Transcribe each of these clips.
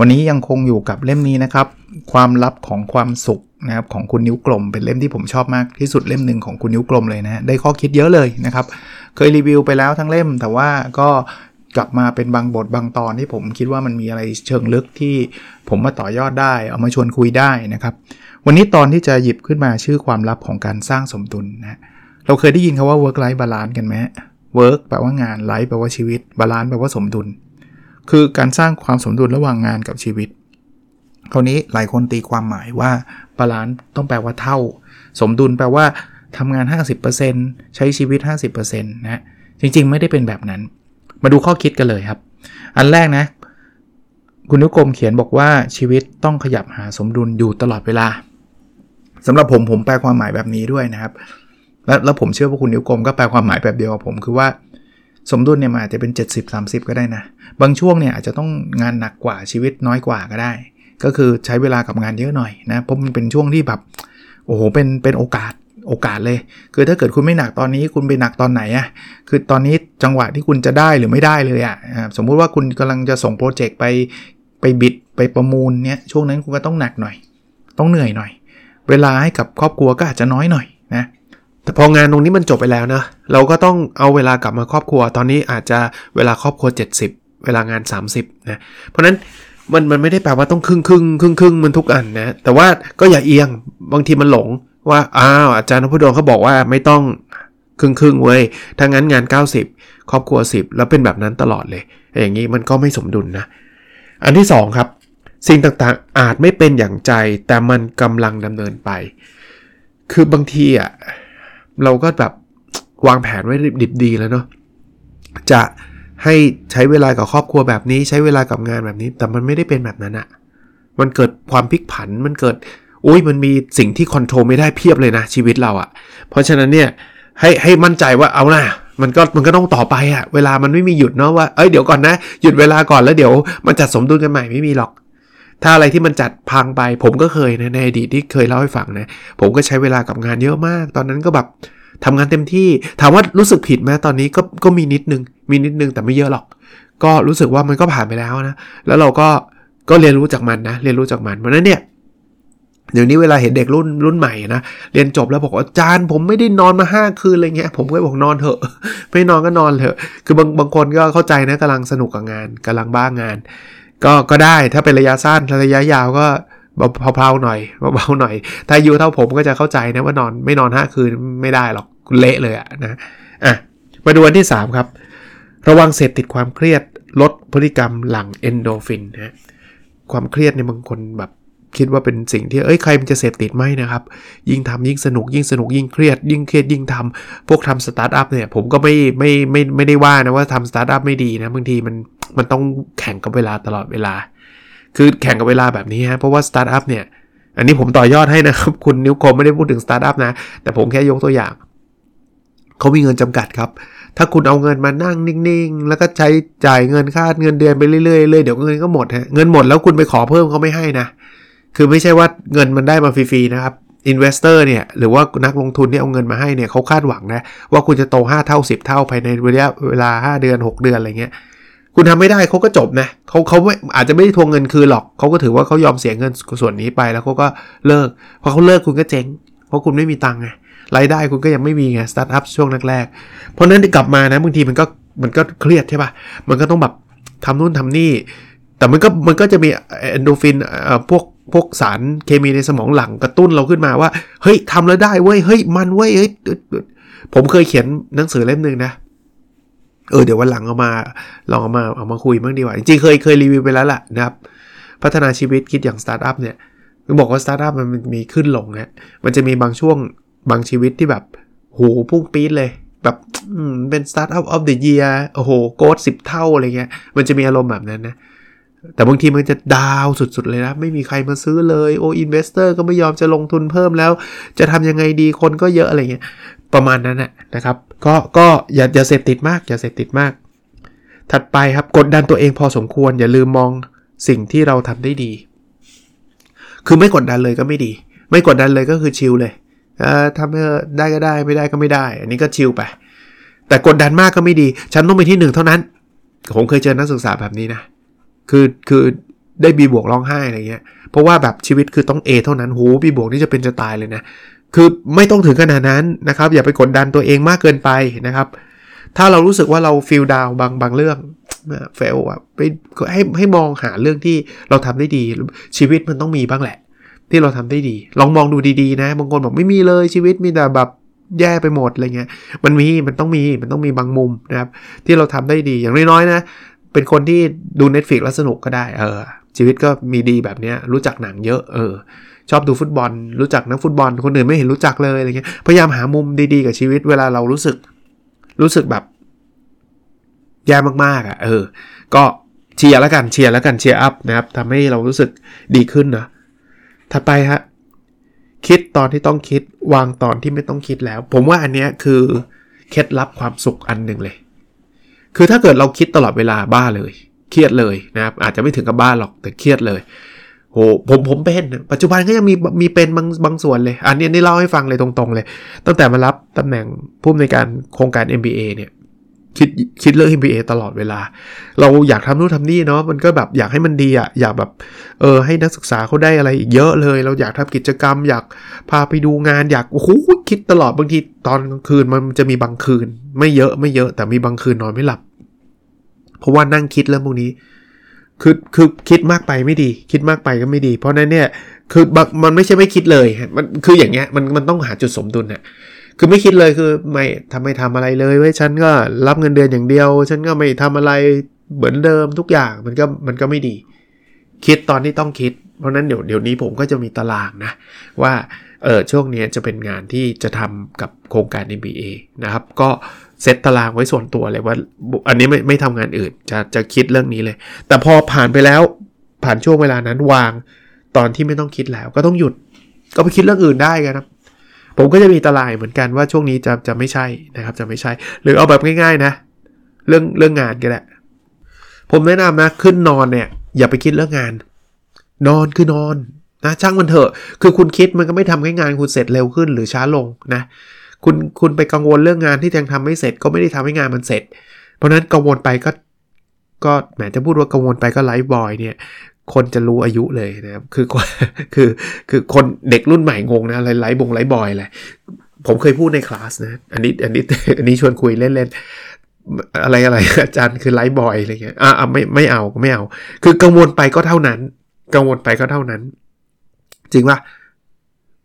วันนี้ยังคงอยู่กับเล่มนี้นะครับ ความลับของความสุขนะครับของคุณนิ้วกลม เป็นเล่มที่ผมชอบมากที่สุดเล่มหนึ่งของคุณนิ้วกลมเลยนะได้ข้อคิดเยอะเลยนะครับ เคยรีวิวไปแล้วทั้งเล่ม แต่ว่าก็กลับมาเป็นบางบทบางตอนที่ผมคิดว่ามันมีอะไรเชิงลึกที่ผมมาต่อยอดได้ เอามาชวนคุยได้นะครับ วันนี้ตอนที่จะหยิบขึ้นมาชื่อความลับของการสร้างสมดุลนะเราเคยได้ยินคาว่า work life balance กันไหม work แปลว่างาน life แปลว่าชีวิต balance แปลว่าสมดุล คือการสร้างความสมดุลระหว่างงานกับชีวิต คราวนี้หลายคนตีความหมายว่าบาลานซ์ต้องแปลว่าเท่า สมดุลแปลว่าทำงาน 50%ใช้ชีวิต 50%นะจริงๆ ไม่ได้เป็นแบบนั้น มาดูข้อคิดกันเลยครับ อันแรกนะ คุณนุกรมเขียนบอกว่าชีวิตต้องขยับหาสมดุลอยู่ตลอดเวลาสำหรับผมผมแปลความหมายแบบนี้ด้วยนะครับ แล้วแล้วผมเชื่อว่าคุณนิ้วกลมก็แปลความหมายแบบเดียวกับผมคือว่า สมดุลเนี่ยมันอาจจะเป็น 70-30 ก็ได้นะ บางช่วงเนี่ยอาจจะต้องงานหนักกว่าชีวิตน้อยกว่าก็ได้ ก็คือใช้เวลากับงานเยอะหน่อยนะเพราะมันเป็นช่วงที่แบบโอ้โหเป็นเป็นโอกาสโอกาสเลย คือถ้าเกิดคุณไม่หนักตอนนี้คุณไปหนักตอนไหนอะ่ะคือตอนนี้จังหวะที่คุณจะได้หรือไม่ได้เลยอะ่ะสมมุติว่าคุณกำลังจะส่งโปรเจกต์ไปไปบิดไปประมูลเนี้ยช่วงนั้นคุณก็ต้องหนักหน่อย ต้องเหนื่อยหน่อย เวลาให้กับครอบครัวก็อาจจะน้อยหน่อยนะ แต่พองานตรงนี้มันจบไปแล้วนะ เราก็ต้องเอาเวลากลับมาครอบครัว ตอนนี้อาจจะเวลาครอบครัว 70 เวลางาน 30 นะ เพราะนั้นมันมันไม่ได้แปลว่าต้องครึ่งครึ่งครึ่งครึ่งมันทุกอันนะ แต่ว่าก็อย่าเอียง บางทีมันหลงว่า อ้าว อาจารย์นพดลเขาบอกว่าไม่ต้องครึ่งครึ่งเว้ย ถ้างั้นงาน 90 ครอบครัว 10 แล้วเป็นแบบนั้นตลอดเลย อย่างนี้มันก็ไม่สมดุลนะอันที่ 2 ครับ สิ่งต่างๆอาจไม่เป็นอย่างใจ แต่มันกำลังดำเนินไป คือบางทีอะ เราก็แบบวางแผนไว้ดิบดีแล้วเนาะจะให้ใช้เวลากับครอบครัวแบบนี้ใช้เวลากับงานแบบนี้ แต่มันไม่ได้เป็นแบบนั้นอะมันเกิดความพลิกผันมันเกิดอุ้ยมันมีสิ่งที่คอนโทรลไม่ได้เพียบเลยนะชีวิตเราอะเพราะฉะนั้นเนี่ยให้ให้มั่นใจว่าเอานะมันก็มันก็ต้องต่อไปอะ่ะเวลามันไม่มีหยุดเนาะว่าเอ้ยเดี๋ยวก่อนนะ หยุดเวลาก่อนแล้วเดี๋ยวมันจัดสมดุลกันใหม่ไม่มีหรอก ถ้าอะไรที่มันจัดพังไป ผมก็เคยนะในอดีตที่เคยเล่าให้ฟังนะ ผมก็ใช้เวลากับงานเยอะมาก ตอนนั้นก็แบบทำงานเต็มที่ ถามว่ารู้สึกผิดไหมตอนนี้ก็ก็มีนิดนึง มีนิดนึงแต่ไม่เยอะหรอก ก็รู้สึกว่ามันก็ผ่านไปแล้วนะ แล้วเราก็ก็เรียนรู้จากมันนะ เรียนรู้จากมันเพราะนั้นเนี่ยเดี๋ยวนี้เวลาเห็นเด็กรุ่นรุ่นใหม่นะเรียนจบแล้วบอกอาจารย์ผมไม่ได้นอนมา5คืนอะไรเงี้ยผมก็บอกนอนเถอะไม่นอนก็นอนเถอะ คือบางบางคนก็เข้าใจนะกำลังสนุกกับงานกำลังบ้างงาน ก็ก็ได้ถ้าเป็นระยะสั้นระยะยาวก็เบาๆหน่อยเบาๆหน่อย ถ้าอายุเท่าผมก็จะเข้าใจนะว่านอนไม่นอน5คืนไม่ได้หรอกเละเลยอะนะอะมาดูวันที่ 3 ครับ ระวังเสพติดความเครียดลดพฤติกรรมหลั่งเอ็นดอร์ฟินนะความเครียดในบางคนแบบ คิดว่าเป็นสิ่งที่เอ้ยใครมันจะเสพติดไหมนะครับ ยิ่งทำยิ่งสนุกยิ่งสนุกยิ่งเครียด ยิ่งเครียดยิ่งทำพวกทำสตาร์ทอัพเนี่ยผมก็ไม่ไม่ไม่ไม่ได้ว่านะว่าทำสตาร์ทอัพไม่ดีนะบางทีมันมันต้องแข่งกับเวลาตลอดเวลา คือแข่งกับเวลาแบบนี้ฮะเพราะว่าสตาร์ทอัพเนี่ยอันนี้ผมต่อยอดให้นะครับ คุณนิ้วกลมไม่ได้พูดถึงสตาร์ทอัพนะ แต่ผมแค่ยกตัวอย่าง เขามีเงินจำกัดครับ ถ้าคุณเอาเงินมานั่งนิ่งๆ แล้วก็ใช้จ่ายเงินค่าเงินเดือนไปเรื่อยๆเดี๋ยวเงินก็หมดฮะเงินหมดแล้วคุณไปขอเพิ่มเขาไม่ให้นะ คือไม่ใช่ว่าเงินมันได้มาฟรีๆนะครับ investor เนี่ยหรือว่านักลงทุนที่เอาเงินมาให้เนี่ยเขาคาดหวังนะว่าคุณจะโต 5 เท่า 10 เท่าภายในระยะเวลา 5 เดือน 6 เดือนอะไรเงี้ยคุณทำไม่ได้เขาก็จบนะเขาเขาไม่อาจจะไม่ได้ทวงเงินคืนหรอกเขาก็ถือว่าเขายอมเสียเงินส่วนนี้ไปแล้วเขาก็เลิกพอเขาเลิกคุณก็เจ๊ง เพราะคุณไม่มีตังค์ไงรายได้คุณก็ยังไม่มีไงสตาร์ทอัพช่วงแรกๆเพราะนั้นกลับมานะบางทีมันก็มันก็เครียดใช่ปะ่ะมันก็ต้องแบบทำนู่นทำนี่แต่มันก็มันก็จะมีเอนโดฟินพวก พวกสารเคมีในสมองหลังกระตุ้นเราขึ้นมาว่า เฮ้ยทำแล้วได้เว้ยเฮ้ยมันเว้ยเฮ้ยผมเคยเขียนหนังสือเล่มหนึ่งนะเออเดี๋ยววันหลังเอามาลองเอามาเอามาคุยบ้างดีกว่าจริงเคยเคยรีวิวไปแล้วแหละนะครับ พัฒนาชีวิตคิดอย่างสตาร์ทอัพเนี่ยบอกว่าสตาร์ทอัพมันมีขึ้นลงนะมันจะมีบางช่วงบางชีวิตที่แบบโหพุ่งปี๊ดเลย แบบเป็น startup of the year โอ้โห growth สิบเท่าอะไรเงี้ยมันจะมีอารมณ์แบบนั้นนะ แต่บางทีมันจะ down สุดๆเลยนะ ไม่มีใครมาซื้อเลย โอ้ investor ก็ไม่ยอมจะลงทุนเพิ่มแล้ว จะทำยังไงดีคนก็เยอะอะไรเงี้ยประมาณนั้นนะครับ ก็ก็อย่าอย่าเสพติดมาก อย่าเสพติดมาก ถัดไปครับกดดันตัวเองพอสมควร อย่าลืมมองสิ่งที่เราทำได้ดี คือไม่กดดันเลยก็ไม่ดี ไม่กดดันเลยก็คือชิลเลยเออทำได้ก็ได้ไม่ได้ก็ไม่ได้ อันนี้ก็ชิลไป แต่กดดันมากก็ไม่ดี ฉันต้องไปที่หนึ่งเท่านั้น ผมเคยเจอนักศึกษาแบบนี้นะ คือคือได้บีบวกร้องไห้อะไรเงี้ย เพราะว่าแบบชีวิตคือต้อง A เท่านั้นโหบีบวกนี่จะเป็นจะตายเลยนะ คือไม่ต้องถึงขนาดนั้นนะครับ อย่าไปกดดันตัวเองมากเกินไปนะครับ ถ้าเรารู้สึกว่าเราฟีลดาวบางบางเรื่องเฟลอะไปให้ให้มองหาเรื่องที่เราทำได้ดี ชีวิตมันต้องมีบ้างแหละ ที่เราทำได้ดี ลองมองดูดีๆนะ บางคนบอกไม่มีเลยชีวิตมีแต่แบบแย่ไปหมดอะไรเงี้ย มันมี มันต้องมี มันต้องมีบางมุมนะครับ ที่เราทำได้ดี อย่างน้อยๆนะ เป็นคนที่ดู Netflix แล้วสนุกก็ได้ เออ ชีวิตก็มีดีแบบนี้รู้จักหนังเยอะ เออ ชอบดูฟุตบอล รู้จักนักฟุตบอล คนอื่นไม่เห็นรู้จักเลยอะไรเงี้ย พยายามหามุมดีๆกับชีวิต เวลาเรารู้สึก รู้สึกแบบแย่มากๆอะ่ะ เออ ก็เชียร์แล้วกัน เชียร์แล้วกัน cheer up นะครับทำให้เรารู้สึกดีขึ้นนะ ถัดไปฮะ คิดตอนที่ต้องคิด วางตอนที่ไม่ต้องคิดแล้ว ผมว่าอันเนี้ยคือเคล็ดลับความสุขอันหนึ่งเลย คือถ้าเกิดเราคิดตลอดเวลาบ้าเลย เครียดเลยนะครับ อาจจะไม่ถึงกับบ้าหรอกแต่เครียดเลยโหผมผมเป็นปัจจุบันก็ยังมีมีเป็นบางบางส่วนเลย อันนี้นี่เล่าให้ฟังเลยตรงๆเลย ตั้งแต่มารับตำแหน่งผู้อำนวยการโครงการ MBA เนี่ยคิดคิดเรื่อง MBA ตลอดเวลา เราอยากทำนู่นทำนี่เนาะมันก็แบบอยากให้มันดีอะอยากแบบเออให้นักศึกษาเขาได้อะไรอีกเยอะเลย เราอยากทำกิจกรรม อยากพาไปดูงานอยากโอ้โหคิดตลอดบางทีตอนกลางคืนมันจะมีบางคืน ไม่เยอะไม่เยอะแต่มีบางคืนนอนไม่หลับ เพราะว่านั่งคิดเรื่องพวกนี้ คือคือคิดมากไปไม่ดี คิดมากไปก็ไม่ดี เพราะนั้นเนี่ยคือมันไม่ใช่ไม่คิดเลยมันคืออย่างเงี้ยมันมันต้องหาจุดสมดุลนี่ยคือไม่คิดเลยคือไม่ทำไม่ทำอะไรเลยเว้ยฉันก็รับเงินเดือนอย่างเดียว ฉันก็ไม่ทำอะไรเหมือนเดิมทุกอย่างมันก็มันก็ไม่ดี คิดตอนที่ต้องคิด เพราะนั้นเดี๋ยวเดี๋ยวนี้ผมก็จะมีตารางนะ ว่าเออช่วงนี้จะเป็นงานที่จะทำกับโครงการ MBA นะครับ ก็ เซตตารางไว้ส่วนตัวเลยว่า อันนี้ไม่ไม่ทำงานอื่นจะจะคิดเรื่องนี้เลย แต่พอผ่านไปแล้วผ่านช่วงเวลานั้นวางตอนที่ไม่ต้องคิดแล้ว ก็ต้องหยุดก็ไปคิดเรื่องอื่นได้ครับผมก็จะมีตารางเหมือนกันว่าช่วงนี้จะจะไม่ใช่นะครับจะไม่ใช่ หรือเอาแบบง่ายๆนะ เรื่องเรื่องงานก็ได้ผมแนะนำนะขึ้นนอนเนี่ยอย่าไปคิดเรื่องงาน นอนคือนอนนะช่างมันเถอะ คือคุณคิดมันก็ไม่ทำให้งานคุณเสร็จเร็วขึ้นหรือช้าลงนะ คุณคุณไปกังวลเรื่องงานที่ยังทำไม่เสร็จ ก็ไม่ได้ทำให้งานมันเสร็จ เพราะนั้นกังวลไปก็ก็แหมจะพูดว่ากังวลไปก็ไลฟ์บอยเนี่ย คนจะรู้อายุเลยนะครับคือคือคือคนเด็กรุ่นใหม่งงนะไลฟ์บงไลฟ์บอยอะไรผมเคยพูดในคลาสนะ อันนี้อันนี้อันนี้ชวนคุยเล่นๆ อะไรอะไรอาจารย์คือไลฟ์บอยอะไรเงี้ยอ่าไม่ไม่เอาไม่เอา คือกังวลไปก็เท่านั้น กังวลไปก็เท่านั้น จริงป่ะ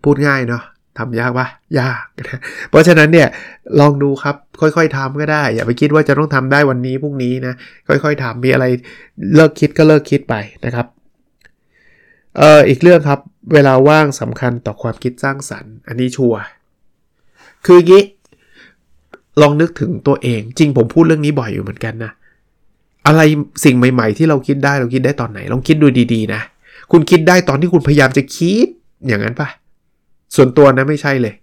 พูดง่ายเนาะ ทำยากปะยาก เพราะฉะนั้นเนี่ยลองดูครับค่อยๆทำก็ได้ อย่าไปคิดว่าจะต้องทำได้วันนี้พรุ่งนี้นะค่อยๆทำมีอะไรเลิกคิดก็เลิกคิดไปนะครับเอ่ออีกเรื่องครับเวลาว่างสำคัญต่อความคิดสร้างสรรค์ อันนี้ชัวร์คืองี้ลองนึกถึงตัวเอง จริงผมพูดเรื่องนี้บ่อยอยู่เหมือนกันนะอะไรสิ่งใหม่ ๆ ที่เราคิดได้เราคิดได้ตอนไหน ลองคิดดูดีๆ นะ คุณคิดได้ตอนที่คุณพยายามจะคิดอย่างนั้นปะ ส่วนตัวนะไม่ใช่เลย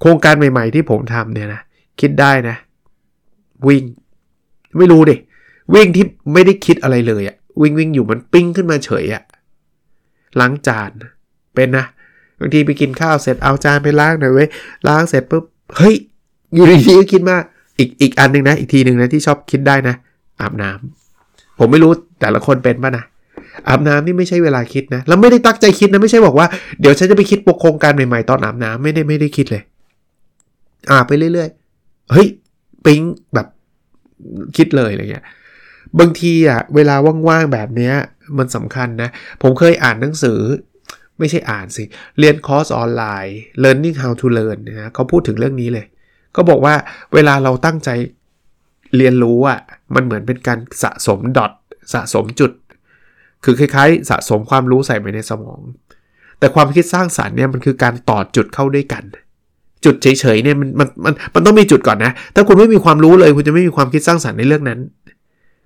โครงการใหม่ๆที่ผมทำเนี่ยนะ คิดได้นะ วิ่ง ไม่รู้ดิ วิ่งที่ไม่ได้คิดอะไรเลยอะวิ่งวิ่งอยู่มันปิ้งขึ้นมาเฉยอะล้างจานเป็นนะบางทีไปกินข้าวเสร็จเอาจานไปล้างหน่อยเว้ยล้างเสร็จปุ๊บเฮ้ยอยู่ดีๆก็คิดมาอีกอีกอันหนึ่งนะ อีกทีหนึ่งนะที่ชอบคิดได้นะ อาบน้ำผมไม่รู้แต่ละคนเป็นป่ะนะ อาบน้ำนี่ไม่ใช่เวลาคิดนะ แล้วไม่ได้ตั้งใจคิดนะไม่ใช่บอกว่าเดี๋ยวฉันจะไปคิดโครงการใหม่ๆตอนอาบน้ำไม่ได้ไม่ได้คิดเลยอาบไปเรื่อยๆ เฮ้ยปิ๊งแบบคิดเลยอะไรเงี้ย บางทีอะเวลาว่างๆแบบเนี้ยมันสำคัญนะ ผมเคยอ่านหนังสือ ไม่ใช่อ่านสิ เรียนคอร์สออนไลน์ learning how to learn นะเขาพูดถึงเรื่องนี้เลย ก็บอกว่าเวลาเราตั้งใจเรียนรู้อะมันเหมือนเป็นการสะสมดอทสะสมจุด คือคล้ายๆ สะสมความรู้ใส่ไปในสมอง แต่ความคิดสร้างสารรค์เนี่ยมันคือการต่อจุดเข้าด้วยกัน จุดเฉยๆเนี่ยมันมันมันมันต้องมีจุดก่อนนะ ถ้าคุณไม่มีความรู้เลยคุณจะไม่มีความคิดสร้างสารรค์ในเรื่องนั้น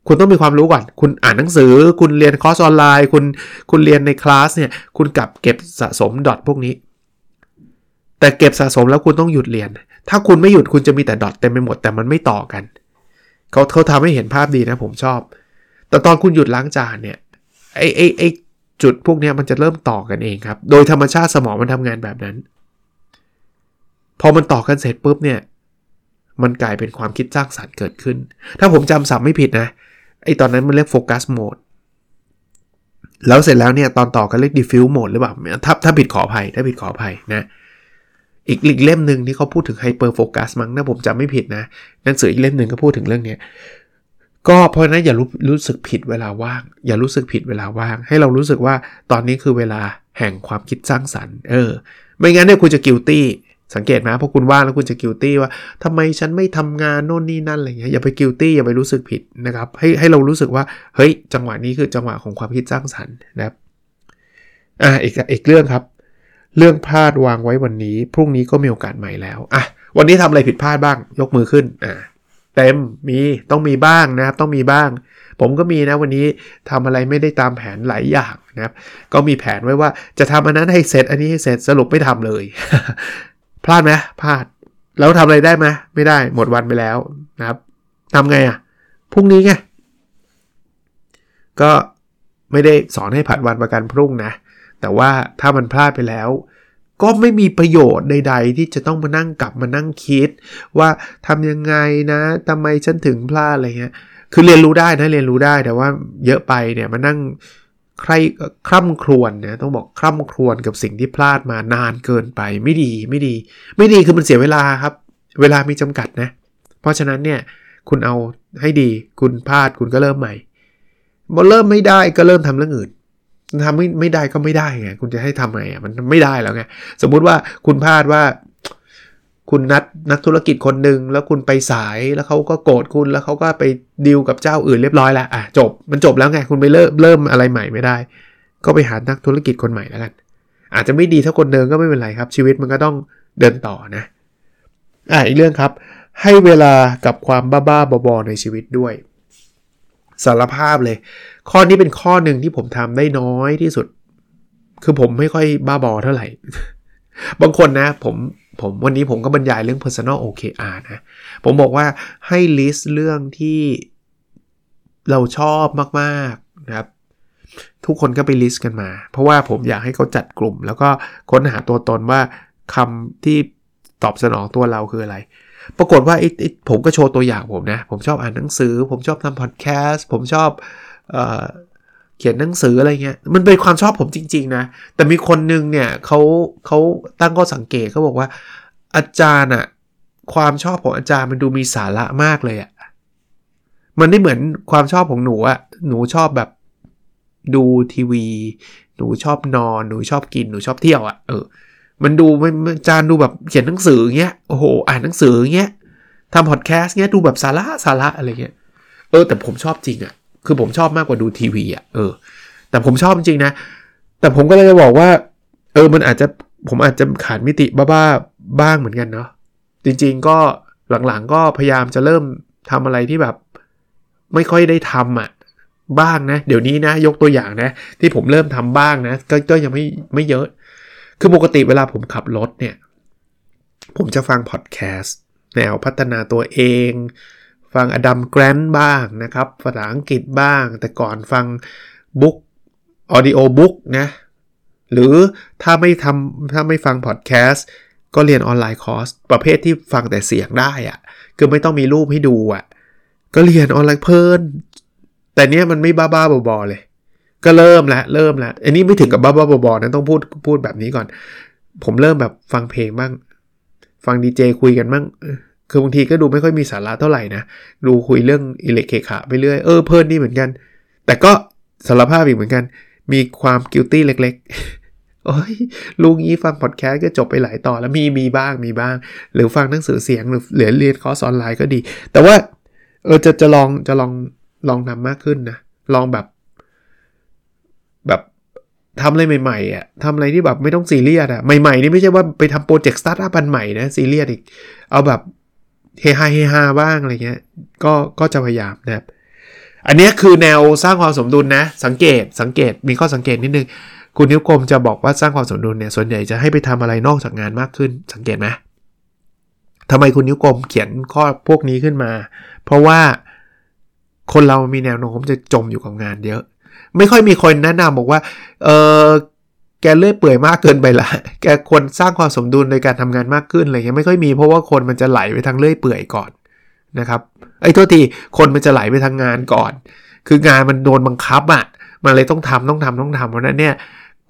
คุณต้องมีความรู้ก่อน คุณอ่านหนังสือ คุณเรียนคอร์สออนไลน์ คุณคุณเรียนในคลาสเนี่ยคุณกลับเก็บสะสมดอทพวกนี้ แต่เก็บสะสมแล้วคุณต้องหยุดเรียน ถ้าคุณไม่หยุดคุณจะมีแต่ดอทเต็มไปหมดแต่มันไม่ต่อกันเขาเขาทำให้เห็นภาพดีนะผมชอบ แต่ตอนคุณหยุดล้างจานเนี่ย ไอ้ไอ้ไอ้จุดพวกนี้มันจะเริ่มต่อกันเองครับ โดยธรรมชาติสมองมันทำงานแบบนั้น พอมันต่อกันเสร็จปุ๊บเนี่ย มันกลายเป็นความคิดสร้างสรรค์เกิดขึ้น ถ้าผมจำสับไม่ผิดนะ ไอ้ตอนนั้นมันเรียกโฟกัสโหมด แล้วเสร็จแล้วเนี่ยตอนต่อกันเรียก diffuse mode หรือเปล่า ถ้าถ้าผิดขออภัย ถ้าผิดขออภัยนะ อีกอีกเล่มหนึ่งที่เขาพูดถึง hyper focus มั้งถ้าผมจำไม่ผิดนะ หนังสืออีกเล่มหนึ่งก็พูดถึงเรื่องเนี้ย ก็เพราะนั้นอย่ารู้รู้สึกผิดเวลาว่าง อย่ารู้สึกผิดเวลาว่าง ให้เรารู้สึกว่าตอนนี้คือเวลาแห่งความคิดสร้างสรรค์เออ ไม่งั้นเนี่ยคุณจะ guilty สังเกตไหมพอคุณว่างแล้วคุณจะ guilty ว่าทำไมฉันไม่ทำงานโน่นนี่นั่นอะไรเงี้ยอย่าไป guilty อย่าไปรู้สึกผิดนะครับ ให้ให้เรารู้สึกว่าเฮ้ยจังหวะนี้คือจังหวะของความคิดสร้างสรรค์นะครับอ่าอีกอีกเรื่องครับ เรื่องพลาดวางไว้วันนี้ พรุ่งนี้ก็มีโอกาสใหม่แล้วอะวันนี้ทำอะไรผิดพลาดบ้าง ยกมือขึ้นอ่า เต็มมีต้องมีบ้างนะครับต้องมีบ้าง ผมก็มีนะวันนี้ทำอะไรไม่ได้ตามแผนหลายอย่างนะครับก็มีแผนไว้ว่าจะทำอันนั้นให้เสร็จอันนี้ให้เสร็จสรุปไม่ทำเลย พลาดไหมพลาด แล้วทำอะไรได้ไหมไม่ได้หมดวันไปแล้วนะครับทำไงอะพรุ่งนี้ไงก็ไม่ได้สอนให้ผัดวันประกันพรุ่งนะ แต่ว่าถ้ามันพลาดไปแล้ว ก็ไม่มีประโยชน์ใด ๆ ที่จะต้องมานั่งกลับมานั่งคิด ว่าทำยังไงนะทำไมฉันถึงพลาดอะไรเงี้ยคือเรียนรู้ได้นะเรียนรู้ได้แต่ว่าเยอะไปเนี่ยมานั่งใครคร่ำครวญนะต้องบอกคร่ำครวญกับสิ่งที่พลาดมานานเกินไปไม่ดีไม่ดี ไม่ดีคือมันเสียเวลาครับ เวลามีจำกัดนะ เพราะฉะนั้นเนี่ยคุณเอาให้ดีคุณพลาดคุณก็เริ่มใหม่พอเริ่มไม่ได้ก็เริ่มทำเรื่องอื่น ทำไม่ไม่ได้ก็ไม่ได้ไงคุณจะให้ทำไงอะมันไม่ได้แล้วไงสมมุติว่าคุณพลาดว่า คุณนัดนักธุรกิจคนหนึ่งแล้วคุณไปสายแล้วเขาก็โกรธคุณแล้วเขาก็ไปดีลกับเจ้าอื่นเรียบร้อยแล้วอะจบมันจบแล้วไงคุณไปเริ่มเริ่มอะไรใหม่ไม่ได้ ก็ไปหานักธุรกิจคนใหม่แล้วกันอาจจะไม่ดีเท่าคนเดิมก็ไม่เป็นไรครับ ชีวิตมันก็ต้องเดินต่อนะอะอีกเรื่องครับ ให้เวลากับความบ้าๆบอๆในชีวิตด้วย สารภาพเลย ข้อนี้เป็นข้อหนึ่งที่ผมทำได้น้อยที่สุด คือผมไม่ค่อยบ้าบอเท่าไหร่ บางคนนะ ผมผมวันนี้ผมก็บรรยายเรื่อง personal OKR นะ ผมบอกว่าให้ list เรื่องที่เราชอบมากๆนะครับ ทุกคนก็ไป list กันมา เพราะว่าผมอยากให้เขาจัดกลุ่ม แล้วก็ค้นหาตัวตนว่าคำที่ ตอบสนองตัวเราคืออะไร ปรากฏว่าไอ้ผมก็โชว์ตัวอย่างผมนะ ผมชอบอ่านหนังสือ ผมชอบทำพอดแคสต์ผมชอบเออเขียนหนังสืออะไรเงี้ย มันเป็นความชอบผมจริง ๆ นะ แต่มีคนนึงเนี่ยเขาเขาตั้งข้อสังเกตเขาบอกว่า อาจารย์อะความชอบของอาจารย์มันดูมีสาระมากเลยอะมันไม่เหมือนความชอบของหนูอะหนูชอบแบบดูทีวี หนูชอบนอน หนูชอบกิน หนูชอบเที่ยวอะเออ มันดูมันจารย์ดูแบบเขียนหนังสือเงี้ยโอ้โหอ่านหนังสือเงี้ยทำพอดแคสต์เงี้ยดูแบบสาระสาระอะไรเงี้ยเออแต่ผมชอบจริงอะคือผมชอบมากกว่าดูทีวีอะเออ แต่ผมชอบจริงนะ แต่ผมก็เลยจะบอกว่า เออมันอาจจะผมอาจจะขาดมิติบ้าๆบ้างเหมือนกันเนาะจริง ๆ ก็หลังๆ ก็พยายามจะเริ่มทำอะไรที่แบบ ไม่ค่อยได้ทำอะบ้างนะ เดี๋ยวนี้นะ ยกตัวอย่างนะ ที่ผมเริ่มทำบ้างนะ ก็ก็ยังไม่ไม่เยอะ คือปกติเวลาผมขับรถเนี่ย ผมจะฟังพอดแคสต์แนวพัฒนาตัวเอง ฟัง Adam Grant บ้างนะครับ ภาษาอังกฤษบ้าง แต่ก่อนฟัง book audiobook นะ หรือถ้าไม่ทำถ้าไม่ฟังพอดแคสต์ก็เรียน online course ประเภทที่ฟังแต่เสียงได้อะคือไม่ต้องมีรูปให้ดูอะก็เรียนออนไลน์เพลินแต่เนี้ยมันไม่บ้าๆบอๆเลย ก็เริ่มแล้วเริ่มแล้วอันนี้ไม่ถึงกับบ้าๆบอนะต้องพูดพูดแบบนี้ก่อน ผมเริ่มแบบฟังเพลงบ้าง ฟังดีเจคุยกันบ้างคือบางทีก็ดูไม่ค่อยมีสาระเท่าไหร่นะ ดูคุยเรื่องอีเหละเขะขะไปเรื่อย เออเพลินดีเหมือนกัน แต่ก็สารภาพอีกเหมือนกัน มีความ guilty เล็กๆ โอ้ยรู้งี้ฟังพอดแคสต์ก็จบไปหลายตอนแล้วมีมีบ้างมีบ้าง หรือฟังหนังสือเสียงหรือเรียนเรียนคอร์สออนไลน์ก็ดี แต่ว่าเออจะจะลองจะลองลองทำมากขึ้นนะ ลองแบบ ทำอะไรใหม่ๆอะทำอะไรที่แบบไม่ต้องซีเรียสอะ ใหม่ๆนี่ไม่ใช่ว่าไปทำโปรเจกต์สตาร์ทอัพอันใหม่นะซีเรียสอีก เอาแบบเฮฮาเฮฮาบ้างอะไรเงี้ย ก็ก็จะพยายามนะครับ อันนี้คือแนวสร้างความสมดุลนะ สังเกตสังเกตมีข้อสังเกตนิดนึง คุณนิ้วกลมจะบอกว่าสร้างความสมดุลเนี่ยส่วนใหญ่จะให้ไปทำอะไรนอกจากงานมากขึ้น สังเกตไหมทำไมคุณนิ้วกลมเขียนข้อพวกนี้ขึ้นมา เพราะว่าคนเรามีแนวโน้มจะจมอยู่กับงานเยอะ ไม่ค่อยมีคนแนะนำบอกว่า เออแกเลื่อยเปื่อยมากเกินไปละ แกควรสร้างความสมดุลในการทำงานมากขึ้นอะไรเงี้ยไม่ค่อยมีเพราะว่าคนมันจะไหลไปทางเลื่อยเปื่อยก่อนนะครับ ไอ้โทษที คนมันจะไหลไปทางงานก่อน คืองานมันโดนบังคับอะ่ะ มันเลยต้องทำต้องทำต้องทำเพราะนั้นเนี่ย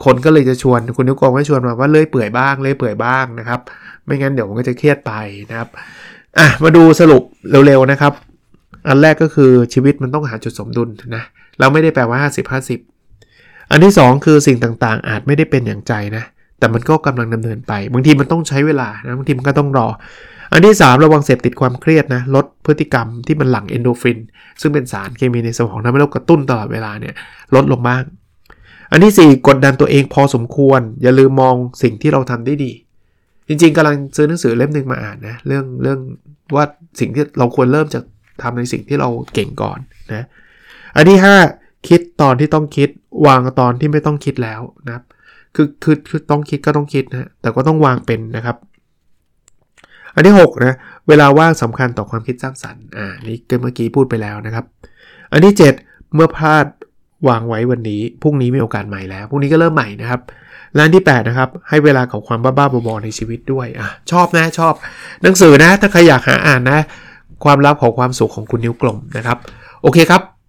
คนก็เลยจะชวนคุณนิวกองก็ชวนมาว่าเลื่อยเปื่อยบ้างเลื่อยเปื่อยบ้างนะครับ ไม่งั้นเดี๋ยวมันก็จะเครียดไปนะครับ อะมาดูสรุปเร็วๆนะครับ อันแรกก็คือชีวิตมันต้องหาจุดสมดุลนะ เราไม่ได้แปลว่า 50 50 อันที่ 2 คือสิ่งต่างๆ อาจไม่ได้เป็นอย่างใจนะ แต่มันก็กำลังดำเนินไป บางทีมันต้องใช้เวลานะบางทีมันก็ต้องรอ อันที่ 3 ระวังเสพติดความเครียดนะลดพฤติกรรมที่มันหลั่งเอนโดฟิน ซึ่งเป็นสารเคมีในสมองทำให้เรากระตุ้นตลอดเวลาเนี่ยลดลงบ้าง อันที่ 4 กดดันตัวเองพอสมควร อย่าลืมมองสิ่งที่เราทำได้ดี จริงๆกำลังซื้อหนังสือเล่มหนึ่งมาอ่านนะเรื่องเรื่องว่าสิ่งที่เราควรเริ่มจากทำในสิ่งที่เราเก่งก่อนนะ อันที่ 5 คิดตอนที่ต้องคิด วางตอนที่ไม่ต้องคิดแล้วนะครับคือคือคือต้องคิดก็ต้องคิดนะแต่ก็ต้องวางเป็นนะครับ อันที่6นะเวลาว่างสำคัญต่อความคิดสร้างสรรค์อ่านี่เมื่อกี้พูดไปแล้วนะครับ อันที่ 7 เมื่อพลาดวางไว้วันนี้พรุ่งนี้มีโอกาสใหม่แล้วพรุ่งนี้ก็เริ่มใหม่นะครับและอันที่8นะครับให้เวลากับความบ้าๆบอๆในชีวิตด้วยอะชอบนะชอบ หนังสือนะถ้าใครอยากหาอ่านนะ ความลับของความสุขของคุณนิ้วกลมนะครับ โอเคครับ